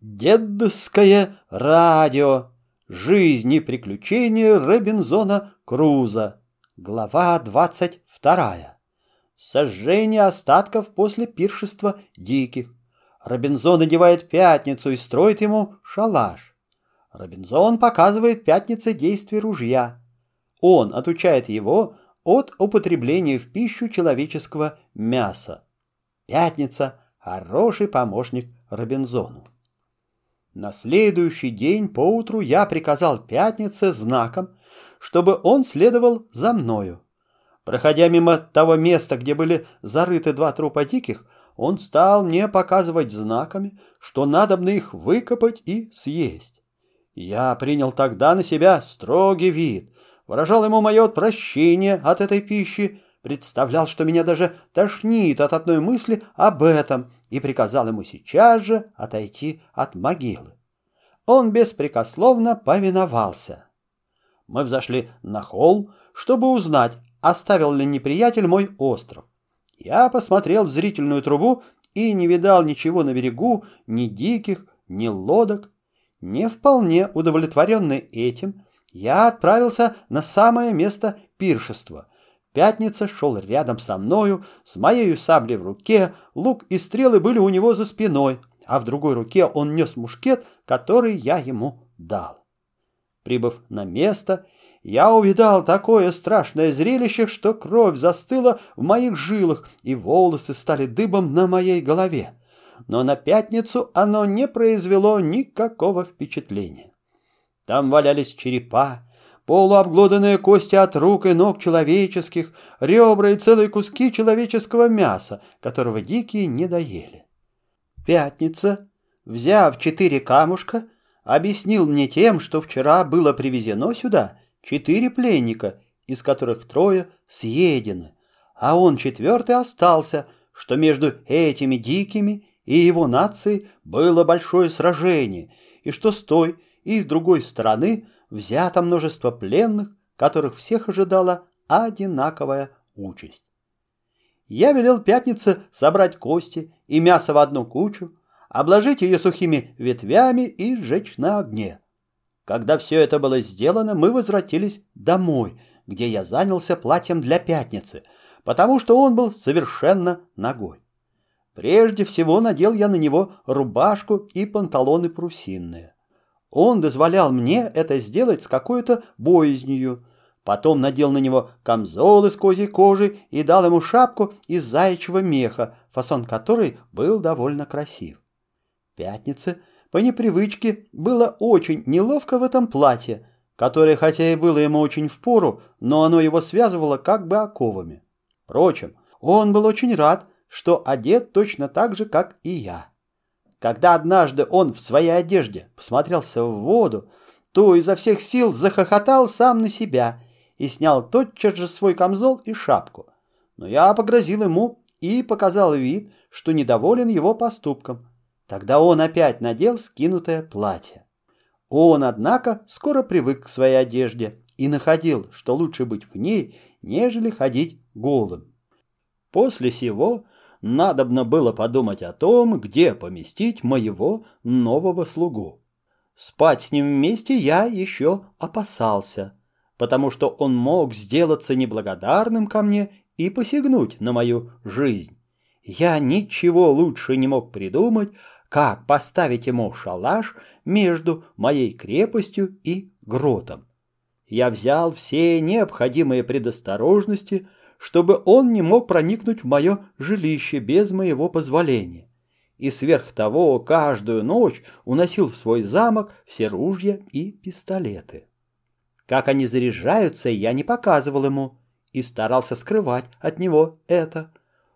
Дедское радио. Жизнь и приключения Робинзона Круза. Глава двадцать вторая. Сожжение остатков после пиршества диких. Робинзон надевает пятницу и строит ему шалаш. Робинзон показывает пятнице действие ружья. Он отучает его от употребления в пищу человеческого мяса. Пятница – хороший помощник Робинзону. На следующий день поутру я приказал Пятнице знаком, чтобы он следовал за мною. Проходя мимо того места, где были зарыты два трупа диких, он стал мне показывать знаками, что надобно их выкопать и съесть. Я принял тогда на себя строгий вид, выражал ему мое отвращение от этой пищи, представлял, что меня даже тошнит от одной мысли об этом, и приказал ему сейчас же отойти от могилы. Он беспрекословно повиновался. Мы взошли на холм, чтобы узнать, оставил ли неприятель мой остров. Я посмотрел в зрительную трубу и не видал ничего на берегу, ни диких, ни лодок. Не вполне удовлетворенный этим, я отправился на самое место пиршества, Пятница шел рядом со мною, с моей саблей в руке, лук и стрелы были у него за спиной, а в другой руке он нес мушкет, который я ему дал. Прибыв на место, я увидал такое страшное зрелище, что кровь застыла в моих жилах, и волосы стали дыбом на моей голове. Но на пятницу оно не произвело никакого впечатления. Там валялись черепа, полуобглоданные кости от рук и ног человеческих, ребра и целые куски человеческого мяса, которого дикие не доели. Пятница, взяв четыре камушка, объяснил мне тем, что вчера было привезено сюда четыре пленника, из которых трое съедены, а он четвертый остался, что между этими дикими и его нацией было большое сражение, и что с той и с другой стороны – взято множество пленных, которых всех ожидала одинаковая участь. Я велел Пятнице собрать кости и мясо в одну кучу, обложить ее сухими ветвями и сжечь на огне. Когда все это было сделано, мы возвратились домой, где я занялся платьем для Пятницы, потому что он был совершенно нагой. Прежде всего надел я на него рубашку и панталоны прусинные. Он дозволял мне это сделать с какой-то боязнью. Потом надел на него камзол из козьей кожи и дал ему шапку из заячьего меха, фасон которой был довольно красив. Пятнице по непривычке было очень неловко в этом платье, которое хотя и было ему очень впору, но оно его связывало как бы оковами. Впрочем, он был очень рад, что одет точно так же, как и я. Когда однажды он в своей одежде посмотрелся в воду, то изо всех сил захохотал сам на себя и снял тотчас же свой камзол и шапку. Но я погрозил ему и показал вид, что недоволен его поступком. Тогда он опять надел скинутое платье. Он, однако, скоро привык к своей одежде и находил, что лучше быть в ней, нежели ходить голым. После сего надобно было подумать о том, где поместить моего нового слугу. Спать с ним вместе я еще опасался, потому что он мог сделаться неблагодарным ко мне и посягнуть на мою жизнь. Я ничего лучше не мог придумать, как поставить ему шалаш между моей крепостью и гротом. Я взял все необходимые предосторожности – чтобы он не мог проникнуть в мое жилище без моего позволения. И сверх того каждую ночь уносил в свой замок все ружья и пистолеты. Как они заряжаются, я не показывал ему и старался скрывать от него это.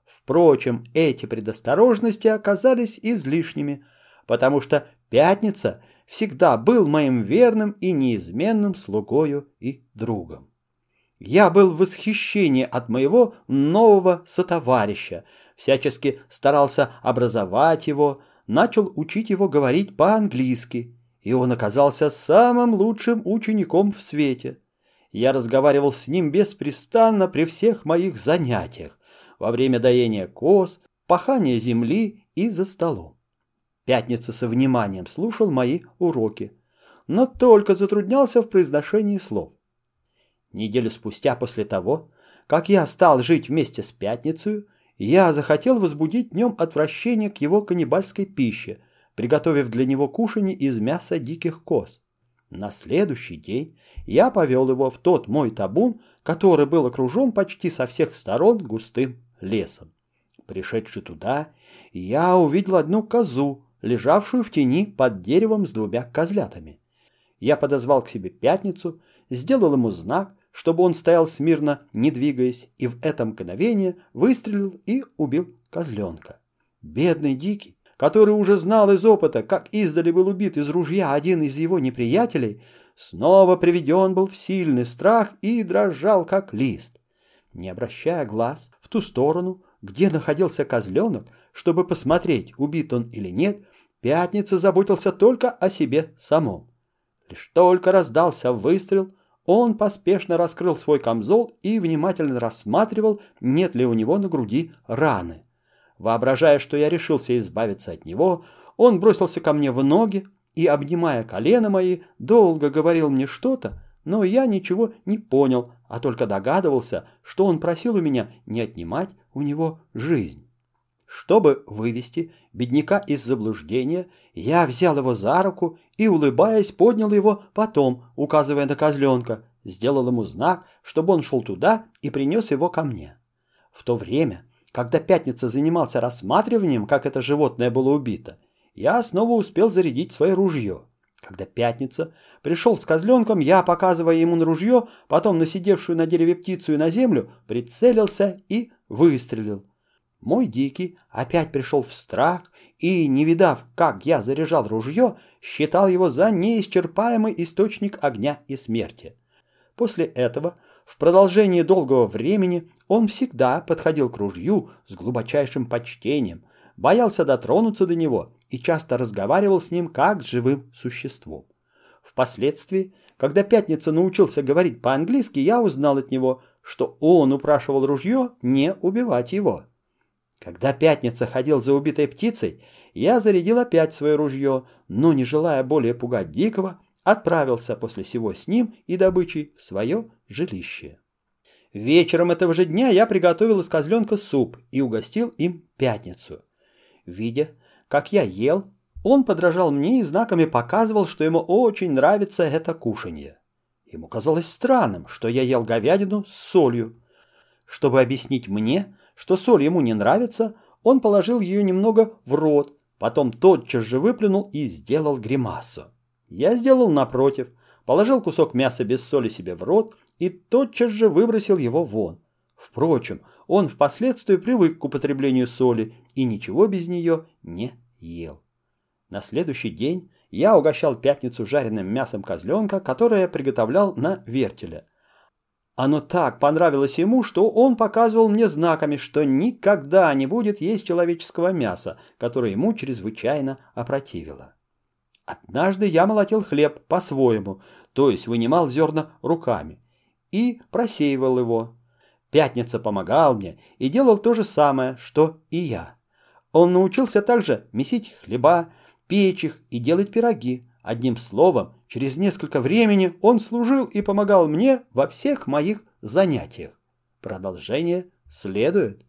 Впрочем, эти предосторожности оказались излишними, потому что Пятница всегда был моим верным и неизменным слугою и другом. Я был в восхищении от моего нового сотоварища, всячески старался образовать его, начал учить его говорить по-английски, и он оказался самым лучшим учеником в свете. Я разговаривал с ним беспрестанно при всех моих занятиях, во время доения коз, пахания земли и за столом. Пятница со вниманием слушал мои уроки, но только затруднялся в произношении слов. Неделю спустя после того, как я стал жить вместе с Пятницей, я захотел возбудить днем отвращение к его каннибальской пище, приготовив для него кушанье из мяса диких коз. На следующий день я повел его в тот мой табун, который был окружен почти со всех сторон густым лесом. Пришедший туда, я увидел одну козу, лежавшую в тени под деревом с двумя козлятами. Я подозвал к себе пятницу, сделал ему знак, чтобы он стоял смирно, не двигаясь, и в это мгновение выстрелил и убил козленка. Бедный Дикий, который уже знал из опыта, как издали был убит из ружья один из его неприятелей, снова приведен был в сильный страх и дрожал, как лист. Не обращая глаз в ту сторону, где находился козленок, чтобы посмотреть, убит он или нет, Пятница заботился только о себе самом. Лишь только раздался выстрел — он поспешно раскрыл свой камзол и внимательно рассматривал, нет ли у него на груди раны. Воображая, что я решился избавиться от него, он бросился ко мне в ноги и, обнимая колено мои, долго говорил мне что-то, но я ничего не понял, а только догадывался, что он просил у меня не отнимать у него жизнь. Чтобы вывести бедняка из заблуждения, я взял его за руку и, улыбаясь, поднял его потом, указывая на козленка, сделал ему знак, чтобы он шел туда и принес его ко мне. В то время, когда Пятница занимался рассматриванием, как это животное было убито, я снова успел зарядить свое ружье. Когда Пятница пришел с козленком, я, показывая ему на ружье, потом на сидевшую на дереве птицу и на землю, прицелился и выстрелил. Мой дикий опять пришел в страх и, не видав, как я заряжал ружье, считал его за неисчерпаемый источник огня и смерти. После этого, в продолжении долгого времени, он всегда подходил к ружью с глубочайшим почтением, боялся дотронуться до него и часто разговаривал с ним как с живым существом. Впоследствии, когда Пятница научился говорить по-английски, я узнал от него, что он упрашивал ружье не убивать его. Когда Пятница ходил за убитой птицей, я зарядил опять свое ружье, но, не желая более пугать Дикого, отправился после всего с ним и добычей в свое жилище. Вечером этого же дня я приготовил из козленка суп и угостил им Пятницу. Видя, как я ел, он подражал мне и знаками показывал, что ему очень нравится это кушанье. Ему казалось странным, что я ел говядину с солью. Чтобы объяснить мне, что соль ему не нравится, он положил ее немного в рот, потом тотчас же выплюнул и сделал гримасу. Я сделал напротив, положил кусок мяса без соли себе в рот и тотчас же выбросил его вон. Впрочем, он впоследствии привык к употреблению соли и ничего без нее не ел. На следующий день я угощал пятницу жареным мясом козленка, которое я приготовлял на вертеле – оно так понравилось ему, что он показывал мне знаками, что никогда не будет есть человеческого мяса, которое ему чрезвычайно опротивило. Однажды я молотил хлеб по-своему, то есть вынимал зерна руками, и просеивал его. Пятница помогал мне и делал то же самое, что и я. Он научился также месить хлеба, печь их и делать пироги, Одним словом, через несколько времени он служил и помогал мне во всех моих занятиях. Продолжение следует.